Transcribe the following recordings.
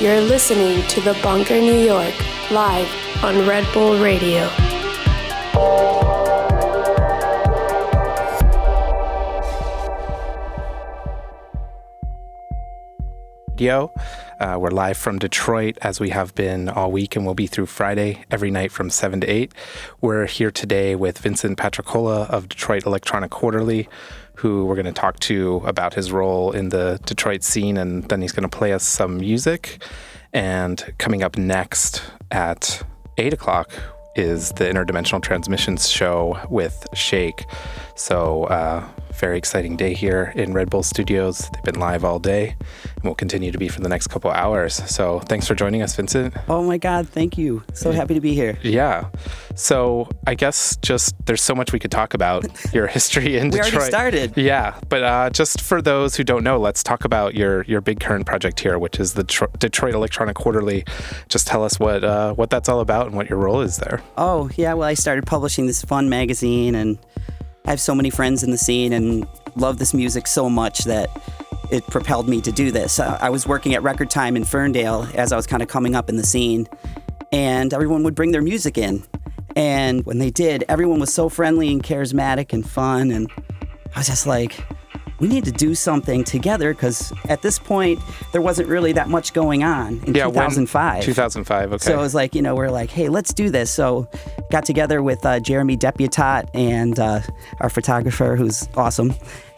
You're listening to The Bunker New York, live on Red Bull Radio. Radio. Uh, we're live from Detroit as we have been all week and we'll be through Friday every night from 7 to 8. We're here today with Vincent Patricola of Detroit Electronic Quarterly, who we're going to talk to about his role in the Detroit scene and then he's going to play us some music. And coming up next at 8 o'clock is the Interdimensional Transmissions show with Shake. So, uh, very exciting day here in Red Bull Studios. They've been live all day and will continue to be for the next couple hours. So thanks for joining us, Vincent. Oh my God, thank you. So happy to be here. Yeah. So I guess just there's so much we could talk about your history in we Detroit. already started. Yeah, but uh, just for those who don't know, let's talk about your your big current project here, which is the Tr- Detroit Electronic Quarterly. Just tell us what uh, what that's all about and what your role is there. Oh yeah, well I started publishing this fun magazine and I have so many friends in the scene and love this music so much that it propelled me to do this. I was working at Record Time in Ferndale as I was kind of coming up in the scene, and everyone would bring their music in. And when they did, everyone was so friendly and charismatic and fun. And I was just like, we need to do something together because at this point, there wasn't really that much going on in Yeah, when- 2005. 2005. Okay. So it was like, you know, we're like, hey, let's do this. So got together with uh, Jeremy Deputat and uh, our photographer, who's awesome,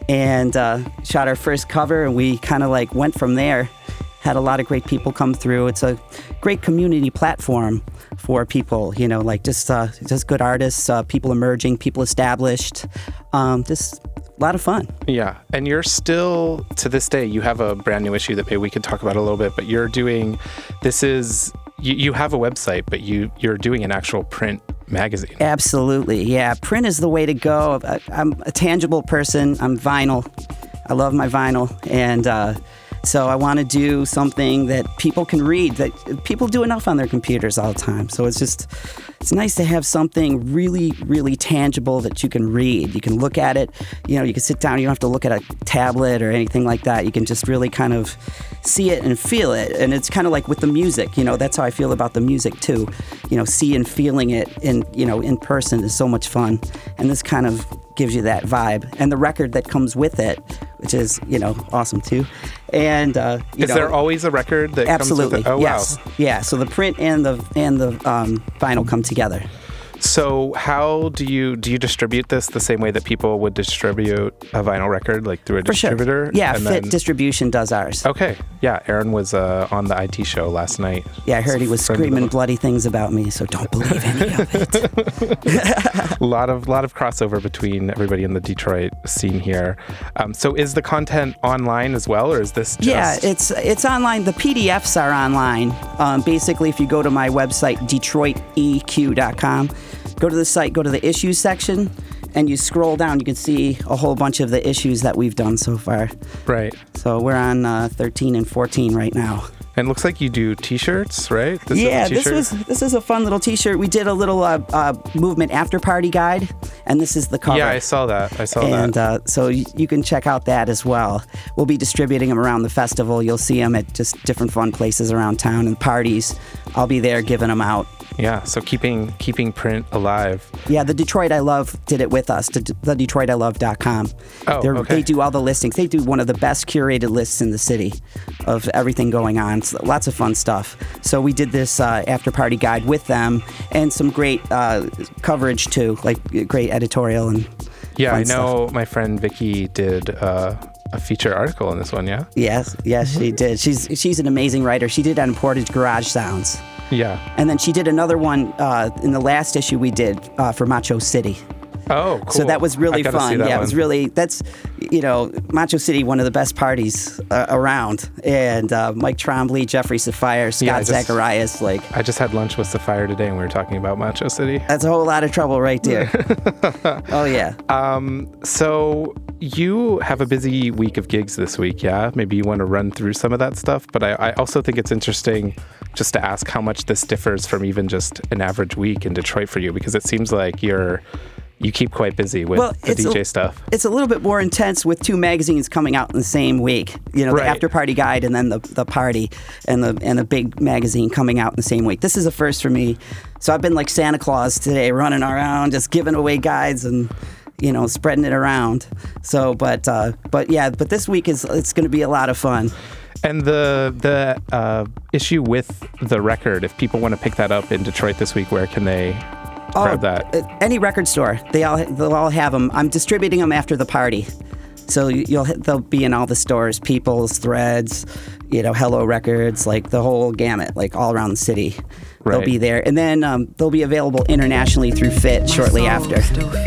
and uh, shot our first cover. And we kind of like went from there. Had a lot of great people come through. It's a great community platform for people, you know, like just uh, just good artists, uh, people emerging, people established. Um, just lot of fun. Yeah, and you're still to this day. You have a brand new issue that maybe we could talk about a little bit. But you're doing this is you, you have a website, but you you're doing an actual print magazine. Absolutely. Yeah. Print is the way to go. I- I'm a tangible person. I'm vinyl. I love my vinyl. And uh, so I want to do something that people can read, that people do enough on their computers all the time. So it's just, it's nice to have something really, really tangible that you can read. You can look at it. You know, you can sit down. You don't have to look at a tablet or anything like that. You can just really kind of see it and feel it. And it's kind of like with the music, you know, that's how I feel about the music too. You know, see and feeling it in, you know, in person is so much fun. And this kind of gives you that vibe. And the record that comes with it, which is, you know, awesome too. And, uh, you Is know, there always a record that absolutely. comes with it? Oh yes. wow. Yeah. So the print and the, and the um, vinyl come together. So how do you do you distribute this the same way that people would distribute a vinyl record, like through a For sure. distributor? Yeah. and Fit then- Distribution does ours. Okay. Yeah, Aaron was uh, on the IT show last night. Yeah. I heard he was screaming bloody things about me. So don't believe any of it. a lot of lot of crossover between everybody in the Detroit scene here. Um, so is the content online as well, or is this just Yeah, it's it's online. The PDFs are online. Um, basically, if you go to my website, DetroitEQ.com, go to the site, go to the issues section, and you scroll down, you can see a whole bunch of the issues that we've done so far. right? So we're on uh, 13 and 14 right now. And it looks like you do T-shirts, right? This is a yeah, this was this is a fun little T-shirt. We did a little uh, uh, movement after party guide, and this is the cover. Yeah, I saw that. I saw and that. And uh, so y- you can check out that as well. We'll be distributing them around the festival. You'll see them at just different fun places around town and parties. I'll be there giving them out. Yeah, so keeping keeping print alive. Yeah, the Detroit I Love did it with us, the, the DetroitILove.com. Oh, They're, okay. They do all the listings. They do one of the best curated lists in the city of everything going on. It's lots of fun stuff. So we did this uh, after party guide with them and some great uh, coverage too, like great editorial and Yeah, fun I stuff. know my friend Vicky did uh, a feature article in this one. Yeah, Yes, yes, she did. She's she's an amazing writer. She did on Portage Garage Sounds, yeah. and then she did another one uh, in the last issue we did uh, for Macho City. Oh, cool. So that was really fun. Yeah, it was really that's you know Macho City, one of the best parties uh, around, and uh, Mike Trombley, Jeffrey Sfire, Scott Yeah, just- Zacharias, like. I just had lunch with Sfire today, and we were talking about Macho City. That's a whole lot of trouble right there. oh yeah. Um, so you have a busy week of gigs this week, yeah? Maybe you want to run through some of that stuff, but I, I also think it's interesting just to ask how much this differs from even just an average week in Detroit for you, because it seems like you're you keep quite busy with Well, the it's a- DJ stuff. It's a little bit more intense with two magazines coming out in the same week. You know, Right. the After Party Guide and then the, the party and the and the big magazine coming out in the same week. This is a first for me. So I've been like Santa Claus today, running around just giving away guides and you know spreading it around. So, but uh, but yeah, but this week is it's going to be a lot of fun. And the the uh, issue with the record, if people want to pick that up in Detroit this week, where can they grab that? uh, any record store, they all they'll all have them. I'm distributing them after the party, so you- you'll they'll be in all the stores, People's, Threads, you know, Hello Records, like the whole gamut, like all around the city. They'll be there, and then um, they'll be available internationally through Fit shortly after.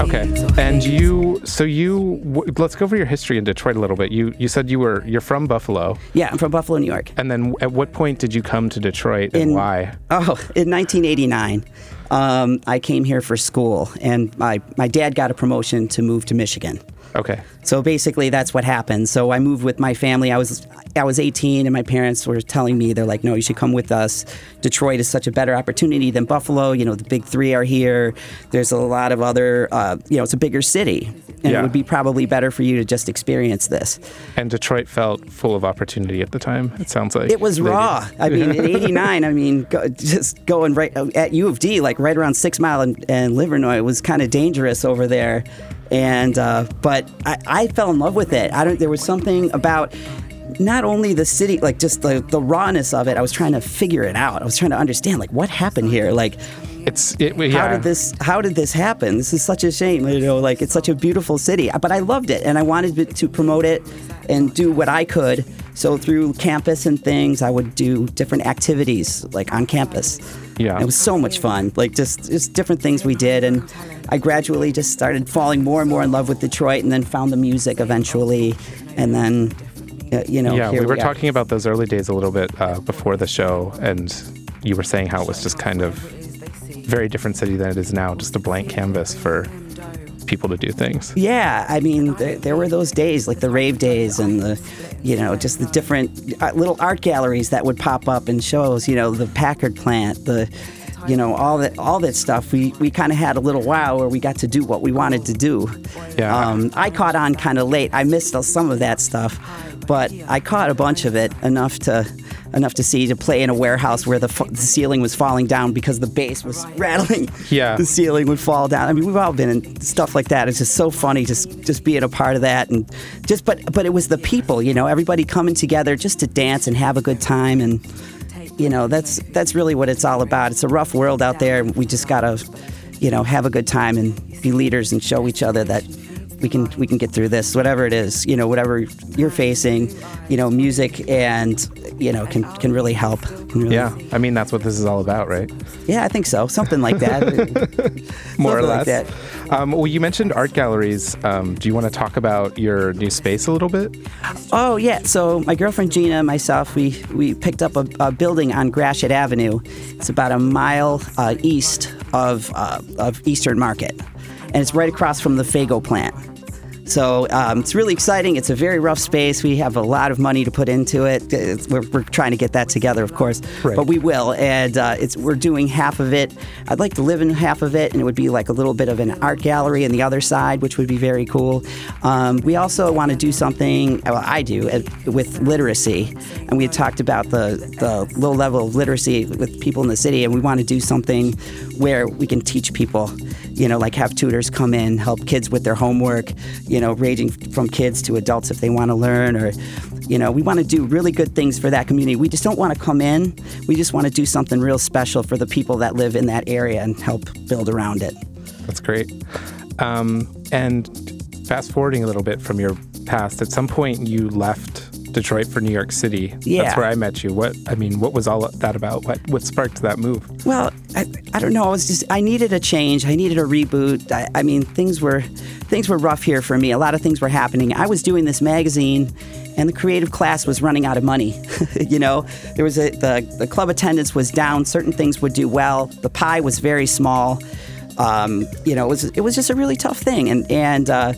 Okay. And you, so you, w- let's go over your history in Detroit a little bit. You you said you were you're from Buffalo, Yeah, I'm from Buffalo, New York. and then at what point did you come to Detroit and In- why? Oh, in 1989, um, I came here for school, and my my dad got a promotion to move to Michigan. Okay. So basically, that's what happened. So I moved with my family. I was I was 18, and my parents were telling me they're like, "No, you should come with us. Detroit is such a better opportunity than Buffalo. You know, the big three are here. There's a lot of other. Uh, you know, it's a bigger city, and Yeah. it would be probably better for you to just experience this." And Detroit felt full of opportunity at the time. It sounds like It was raw. I mean, in '89, I mean, go, just going right at U of D, like right around Six Mile and, and Livernois, was kind of dangerous over there. And uh, but I, I fell in love with it. I don't. There was something about not only the city, like just the the rawness of it. I was trying to figure it out. I was trying to understand, like, what happened here, like. It's it, yeah. How did this? How did this happen? This is such a shame. You know, like it's such a beautiful city. But I loved it, and I wanted to promote it and do what I could. So through campus and things, I would do different activities like on campus. Yeah. it was so much fun. Like just just different things we did, and I gradually just started falling more and more in love with Detroit, and then found the music eventually, and then. uh, You know, Yeah, we were are. talking about those early days a little bit uh, before the show, and you were saying how it was just kind of very different city than it is now, just a blank canvas for people to do things. Yeah, I mean, there, were those days, like the rave days, and the, you know, just the different uh, little art galleries that would pop up and shows. You know, the Packard plant, the, you know, all that, all that stuff. We we kind of had a little while where we got to do what we wanted to do. Yeah. Um, I caught on kind of late. I missed some of that stuff, but I caught a bunch of it enough to. Enough to see to play in a warehouse where the, f- the ceiling was falling down because the bass was rattling. Yeah. The ceiling would fall down. I mean, we've all been in stuff like that. It's just so funny, just just being a part of that, and just but but it was the people, you know, everybody coming together just to dance and have a good time, and you know, that's that's really what it's all about. It's a rough world out there. We just gotta, you know, have a good time and be leaders and show each other that we can we can get through this, whatever it is, you know, whatever you're facing, you know, music and you know can can really help. Can really- Yeah, I mean that's what this is all about, right? yeah, I think so. Something like that. More or less. like that. Um, well, you mentioned art galleries. Um, do you want to talk about your new space a little bit? Oh yeah. So my girlfriend Gina and myself, we we picked up a, a building on Gratiot Avenue. It's about a mile uh, east of uh, of Eastern Market, and it's right across from the Faygo plant. So um, it's really exciting. It's a very rough space. We have a lot of money to put into it. We're, we're trying to get that together, of course, Right. but we will. And uh, it's we're doing half of it. I'd like to live in half of it, and it would be like a little bit of an art gallery in the other side, which would be very cool. Um, we also want to do something. Well, I do uh, with literacy, and we had talked about the the low level of literacy with people in the city, and we want to do something where we can teach people. You know, like have tutors come in, help kids with their homework. You know, ranging from kids to adults if they want to learn, or you know, we want to do really good things for that community. We just don't want to come in. We just want to do something real special for the people that live in that area and help build around it. That's great. Um, and fast forwarding a little bit from your past, at some point you left Detroit for New York City. That's where I met you. What I mean, what was all that about? What what sparked that move? Well, I, I don't know. I was just I needed a change. I needed a reboot. I, I mean, things were things were rough here for me. A lot of things were happening. I was doing this magazine, and the creative class was running out of money. you know, there was a the the club attendance was down. Certain things would do well. The pie was very small. Um, you know, it was it was just a really tough thing, and and. Uh,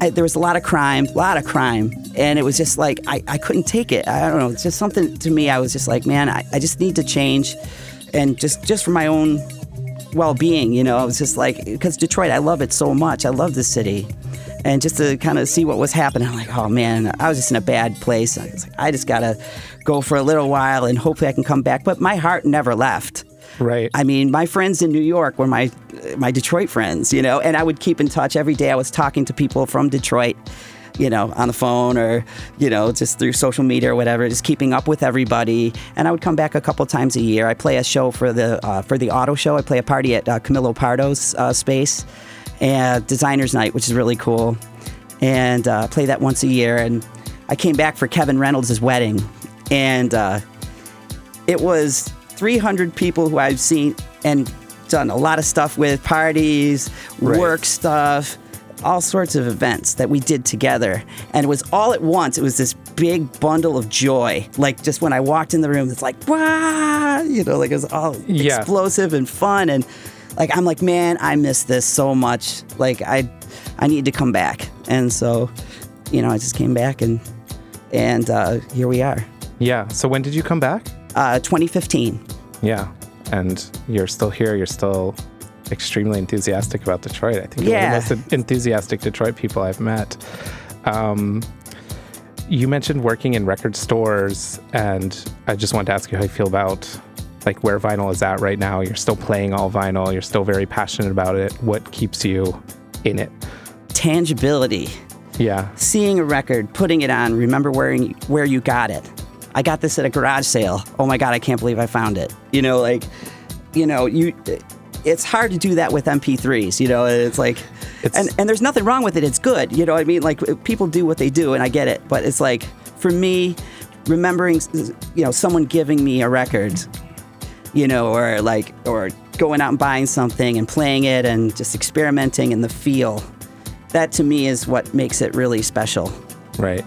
I, there was a lot of crime, a lot of crime, and it was just like I, I couldn't take it. I don't know. It's just something to me. I was just like, man, I, I just need to change, and just just for my own well-being. You know, I was just like, because Detroit, I love it so much. I love the city, and just to kind of see what was happening, I'm like, oh man, I was just in a bad place. I was like, I just gotta go for a little while, and hopefully I can come back. But my heart never left. Right. I mean, my friends in New York were my my Detroit friends, you know, and I would keep in touch every day. I was talking to people from Detroit, you know, on the phone or you know, just through social media or whatever, just keeping up with everybody. And I would come back a couple times a year. I play a show for the uh, for the auto show. I play a party at uh, Camilo Pardo's uh, space, and Designers Night, which is really cool, and uh, play that once a year. And I came back for Kevin Reynolds' wedding, and uh, it was 300 people who I've seen and done a lot of stuff with parties, Right. work stuff, all sorts of events that we did together. And it was all at once. It was this big bundle of joy. Like just when I walked in the room, it's like, wow, you know, like it was all Yeah. explosive and fun. And like, I'm like, man, I miss this so much. Like, I, I need to come back. And so, you know, I just came back and, and uh, here we are. Yeah. So when did you come back? Uh, 2015. Yeah. And you're still here. You're still extremely enthusiastic about Detroit. I think Yeah. you're the most enthusiastic Detroit people I've met. Um, you mentioned working in record stores, and I just wanted to ask you how you feel about like where vinyl is at right now. You're still playing all vinyl. You're still very passionate about it. What keeps you in it? Tangibility. Yeah. seeing a record, putting it on, remember where where you got it. I got this at a garage sale. Oh my god, I can't believe I found it. You know, like, you know, you. It's hard to do that with MP3s. You know, it's like, It's- and and there's nothing wrong with it. It's good. You know, what I mean, like people do what they do, and I get it. But it's like for me, remembering, you know, someone giving me a record, you know, or like, or going out and buying something and playing it and just experimenting in the feel. That to me is what makes it really special. Right.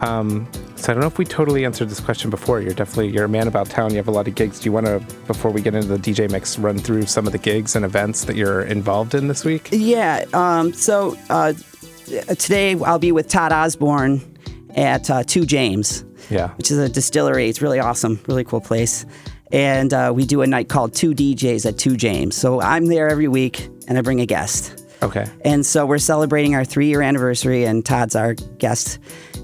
Um, so I don't know if we totally answered this question before. You're definitely you're a man about town. You have a lot of gigs. Do you want to, before we get into the DJ mix, run through some of the gigs and events that you're involved in this week? Yeah. Um, so uh, today I'll be with Todd Osborne at uh, Two James, Yeah. which is a distillery. It's really awesome, really cool place. And uh, we do a night called Two DJs at Two James. So I'm there every week and I bring a guest. Okay. And so we're celebrating our three year anniversary, and Todd's our guest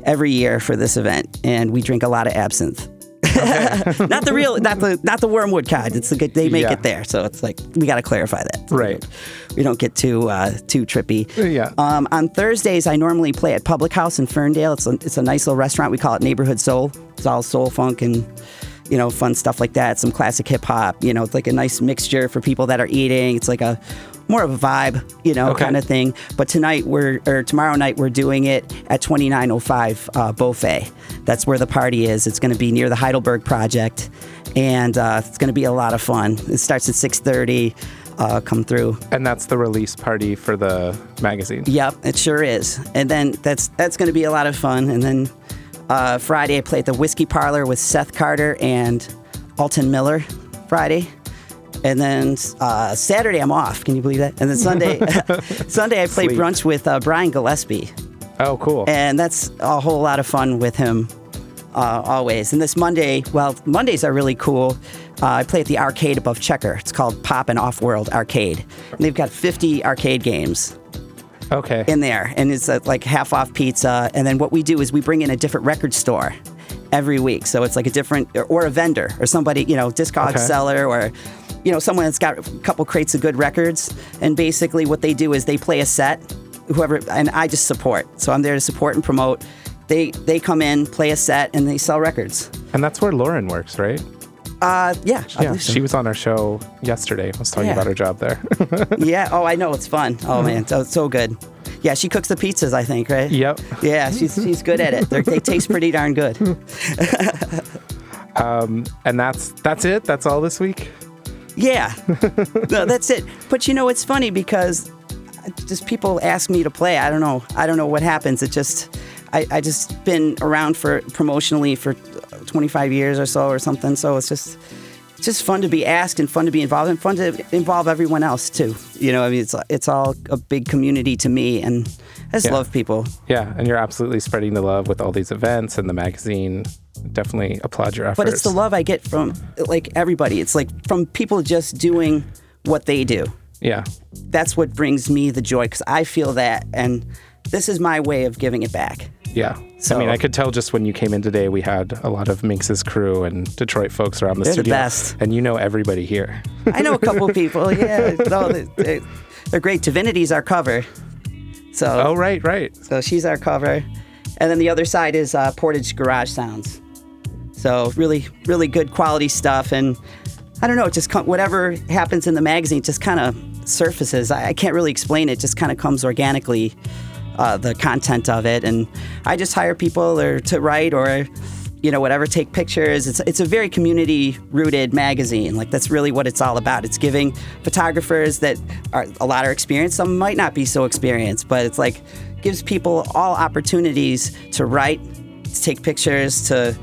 every year for this event. And we drink a lot of absinthe. not the real, not the not the wormwood kind. It's the good they make Yeah. it there, so it's like we got to clarify that. Right. We don't get too uh, too trippy. Yeah. Um, on Thursdays, I normally play at Public House in Ferndale. It's a, it's a nice little restaurant. We call it Neighborhood Soul. It's all soul funk and you know fun stuff like that. Some classic hip hop. You know, it's like a nice mixture for people that are eating. It's like a more of a vibe, you know, Okay. kind of thing. But tonight we're or tomorrow night we're doing it at 2905 uh, Beaufait. That's where the party is. It's going to be near the Heidelberg Project, and uh, it's going to be a lot of fun. It starts at 6:30. Uh, come through. And that's the release party for the magazine. Yep, it sure is. And then that's that's going to be a lot of fun. And then uh, Friday I play at the Whiskey Parlor with Seth Carter and Alton Miller. Friday. And then uh, Saturday I'm off. Can you believe that? And then Sunday, Sunday I play Sweet. brunch with uh, Brian Gillespie, Oh, cool. and that's a whole lot of fun with him. Uh, always. And this Monday, well, Mondays are really cool. Uh, I play at the arcade above Checker. It's called Pop and Off World Arcade. And they've got 50 arcade games okay. in there, and it's uh, like half off pizza. And then what we do is we bring in a different record store every week. So it's like a different, or, or a vendor, or somebody, you know, Discog Okay. seller, or you know, someone that's got a couple crates of good records. And basically, what they do is they play a set, whoever, and I just support. So I'm there to support and promote. They they come in, play a set, and they sell records. and that's where Lauren works, right? Uh, yeah, yeah. so. She was on our show yesterday. I was talking Yeah. about her job there. yeah. Oh, I know it's fun. Oh Mm-hmm. man, so so good. Yeah, she cooks the pizzas. I think, right? yep. Yeah, she's she's good at it. They're, they taste pretty darn good. And that's that's it. That's all this week. Yeah, no, that's it. But you know, it's funny because just people ask me to play. I don't know. I don't know what happens. It just, I, I just been around for promotionally for 25 years or so or something. So it's just, it's just fun to be asked and fun to be involved and fun to involve everyone else too. You know, I mean, it's it's all a big community to me, and I just Yeah. love people. Yeah, and you're absolutely spreading the love with all these events and the magazine. Definitely applaud your efforts. But it's the love I get from like everybody. It's like from people just doing what they do. Yeah. That's what brings me the joy because I feel that, and this is my way of giving it back. Yeah. So- I mean, I could tell just when you came in today, we had a lot of Minx's crew and Detroit folks around the They're the studio. best. And you know everybody here. I know a couple people. Yeah, no, they- they- they're great. Divinity's our cover. So, oh, right, right. so she's our cover, and then the other side is uh, Portage Garage Sounds. So really, really good quality stuff, and I don't know, just com- whatever happens in the magazine just kind of surfaces. I, I can't really explain it; just kind of comes organically. Uh, the content of it, and I just hire people or to write or you know whatever, take pictures. It's it's a very community rooted magazine. Like that's really what it's all about. It's giving photographers that are a lot are experienced, some might not be so experienced, but it's like gives people all opportunities to write, to take pictures, to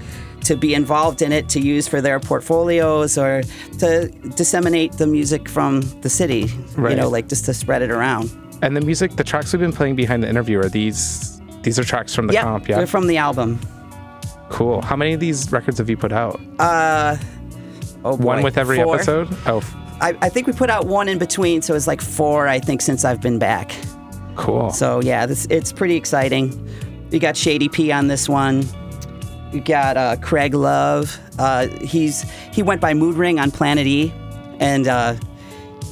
to be involved in it, to use for their portfolios or to disseminate the music from the city. right. You know, like just to spread it around. And the music, the tracks we've been playing behind the interview are these. These are tracks from the yeah, comp. Yeah. they're from the album. cool. How many of these records have you put out? Uh, oh One boy, one with every four. episode? Oh, I, I think we put out one in between, so it's like four. I think since I've been back. cool. So yeah, this it's pretty exciting. You got Shady P on this one. You got uh, Craig Love. Uh, he's he went by Mood Ring on Planet E, and uh,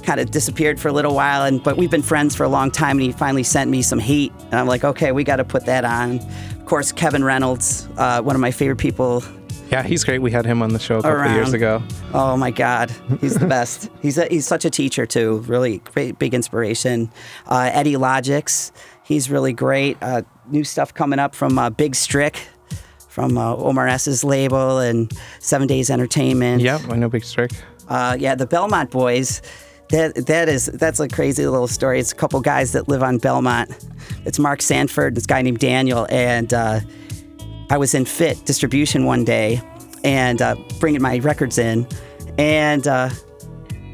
kind of disappeared for a little while. And but we've been friends for a long time, and he finally sent me some heat, and I'm like, okay, we got to put that on. Of course, Kevin Reynolds, uh, one of my favorite people. yeah, he's great. We had him on the show a couple of years ago. Oh my God, he's the best. he's a, he's such a teacher too. Really great, big inspiration. Uh, Eddie Logix, he's really great. Uh, new stuff coming up from uh, Big Strick, from uh, Omar S's label and Seven Days Entertainment. Yeah, I know Big Strick. Uh, yeah, the Belmont Boys. That that is that's a crazy little story. It's a couple guys that live on Belmont. It's Mark Sanford, and this guy named Daniel, and uh, I was in Fit distribution one day, and uh, bringing my records in, and uh,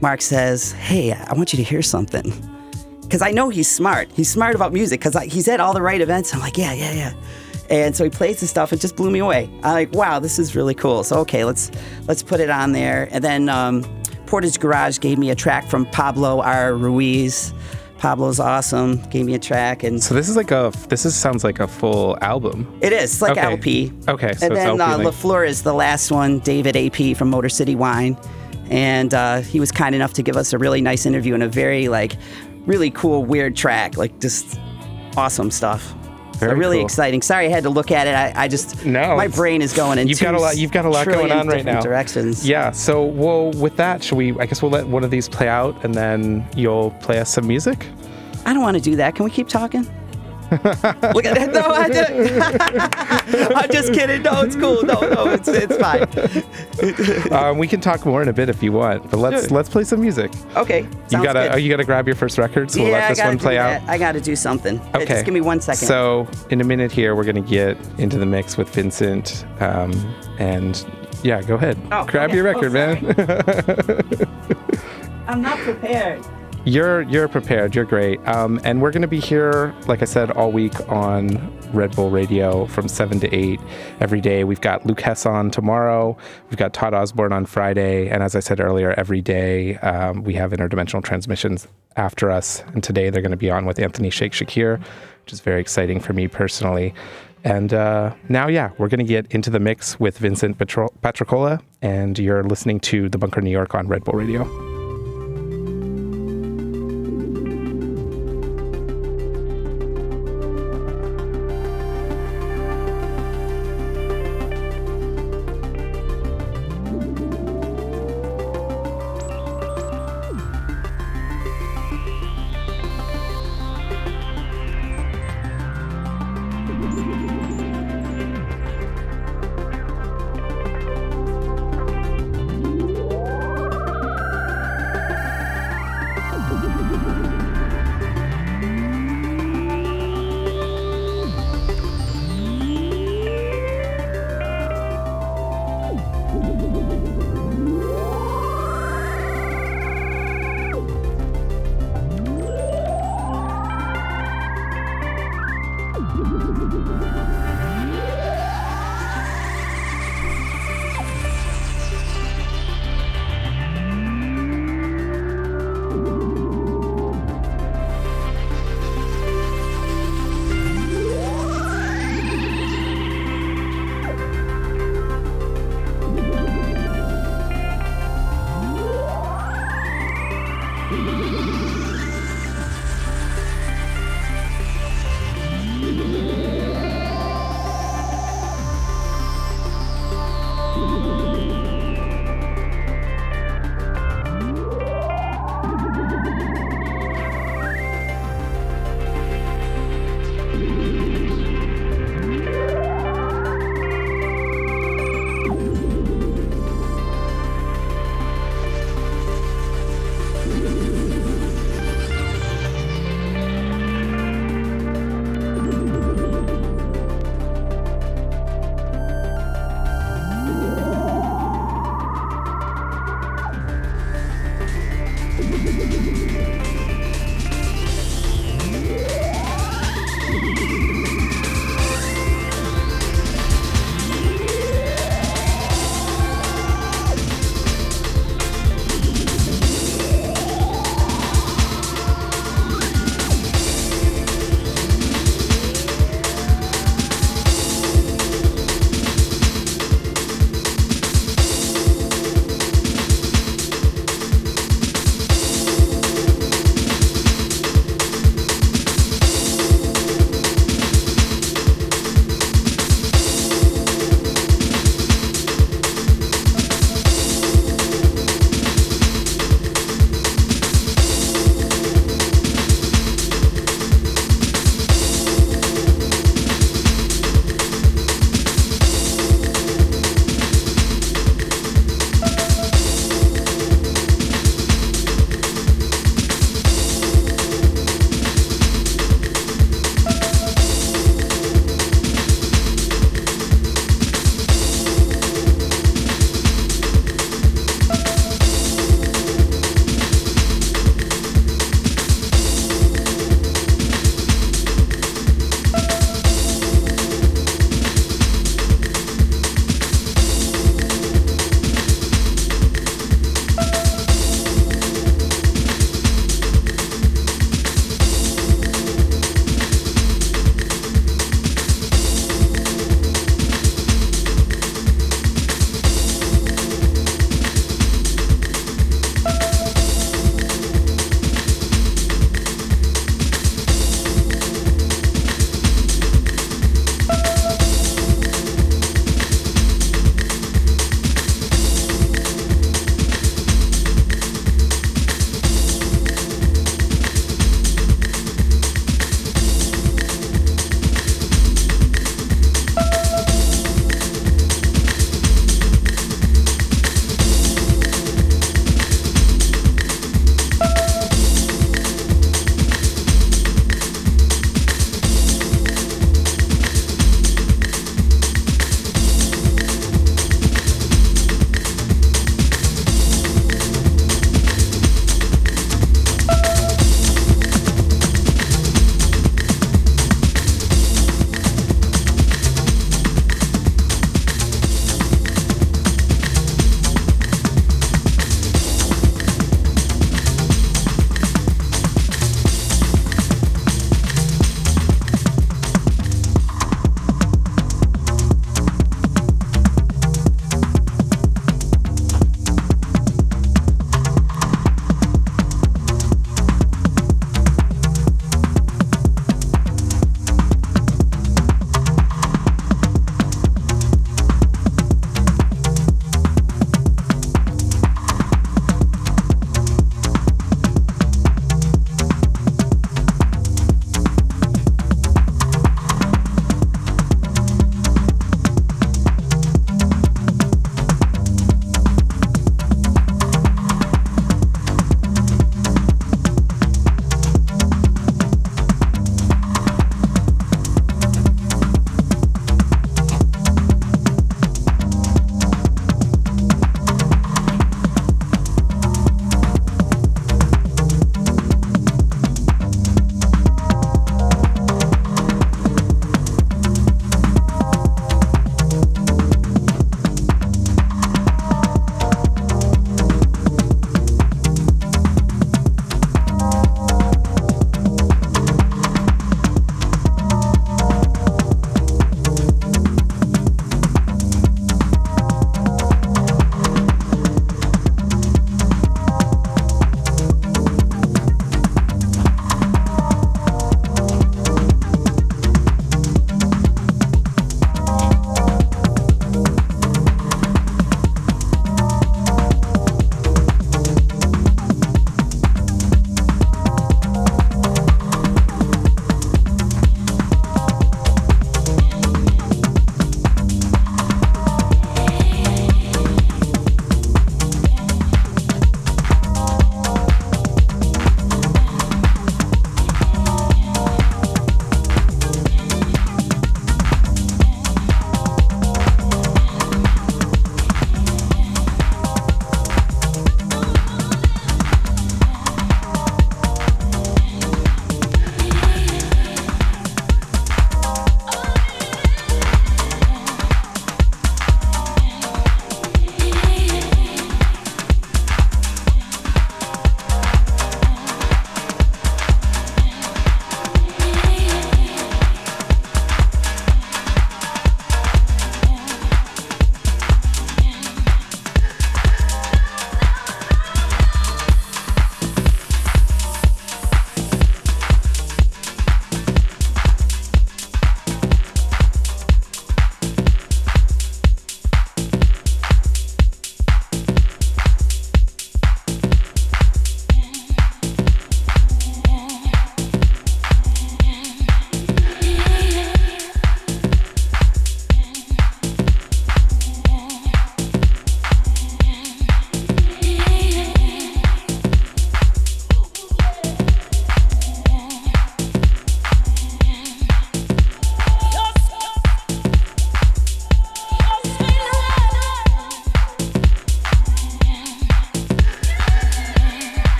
Mark says, "Hey, I want you to hear something." Because I know he's smart. He's smart about music because he's at all the right events. I'm like, yeah, yeah, yeah. And so he plays the stuff and just blew me away. I'm like, wow, this is really cool. So okay, let's let's put it on there. And then um, Portage Garage gave me a track from Pablo R. Ruiz. Pablo's awesome. Gave me a track, and So this is like a. This is sounds like a full album. it is like Okay. LP. Okay, so and then uh. LaFleur is the last one. David AP from Motor City Wine, and uh, he was kind enough to give us a really nice interview and a very like, really cool weird track. Like just awesome stuff. Very really cool. exciting. Sorry, I had to look at it. I, I just No, my brain is going in. You've got a lot. You've got a lot going on right different now. Directions. Yeah. So, well, with that, should we? I guess we'll let one of these play out, and then you'll play us some music. I don't want to do that. Can we keep talking? Look at that. No, I did. I'm just kidding. No, it's cool. No, no, it's it's fine. um, we can talk more in a bit if you want, but let's Sure. let's play some music. Okay. You gotta good. oh, you gotta grab your first record, so we'll yeah, let this I gotta one play do out. I got to do something. Okay. Just give me one second. So in a minute here, we're gonna get into the mix with Vincent, um, and yeah, go ahead, Oh, grab yeah. your Oh, record, man. I'm not prepared. You're you're prepared. You're great. Um, and we're going to be here, like I said, all week on Red Bull Radio from seven to eight every day. We've got Luke Hess on tomorrow. We've got Todd Osborne on Friday, and as I said earlier, every day um, we have interdimensional transmissions after us. And today they're going to be on with Anthony Shake Shakir, which is very exciting for me personally. And uh, now, yeah, we're going to get into the mix with Vincent Petro- Petrocola, and you're listening to The Bunker New York on Red Bull Radio.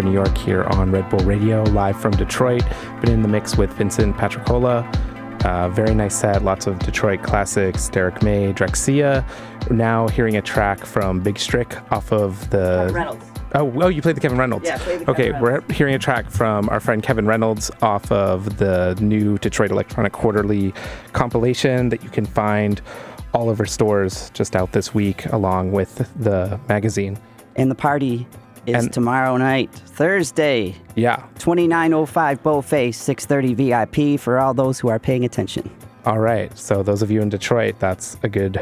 To New York here on Red Bull Radio, live from Detroit. Been in the mix with Vincent Patricola. Uh, very nice set, lots of Detroit classics, Derrick May, Drexciya. Now hearing a track from Big Strick off of the. Reynolds. Oh, oh, you played the Kevin Reynolds. Yeah, played the okay, Kevin we're hearing a track from our friend Kevin Reynolds off of the new Detroit Electronic Quarterly compilation that you can find all over stores just out this week, along with the magazine. And the party is And- tomorrow night, Thursday, Yeah. 2905 Beaufait, 630 VIP for all those who are paying attention. All right. So, those of you in Detroit, that's a good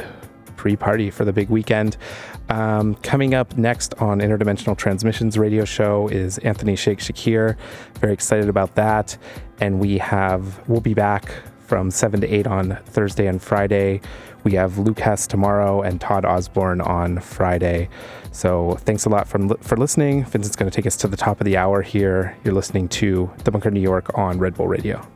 pre party for the big weekend. Um, coming up next on Interdimensional Transmissions radio show is Anthony Shake Shakir. Very excited about that. And we have, we'll be back from 7 to 8 on Thursday and Friday. We have Luke Hess tomorrow and Todd Osborn on Friday. So thanks a lot for, for listening. Vincent's going to take us to the top of the hour here. You're listening to The Bunker New York on Red Bull Radio.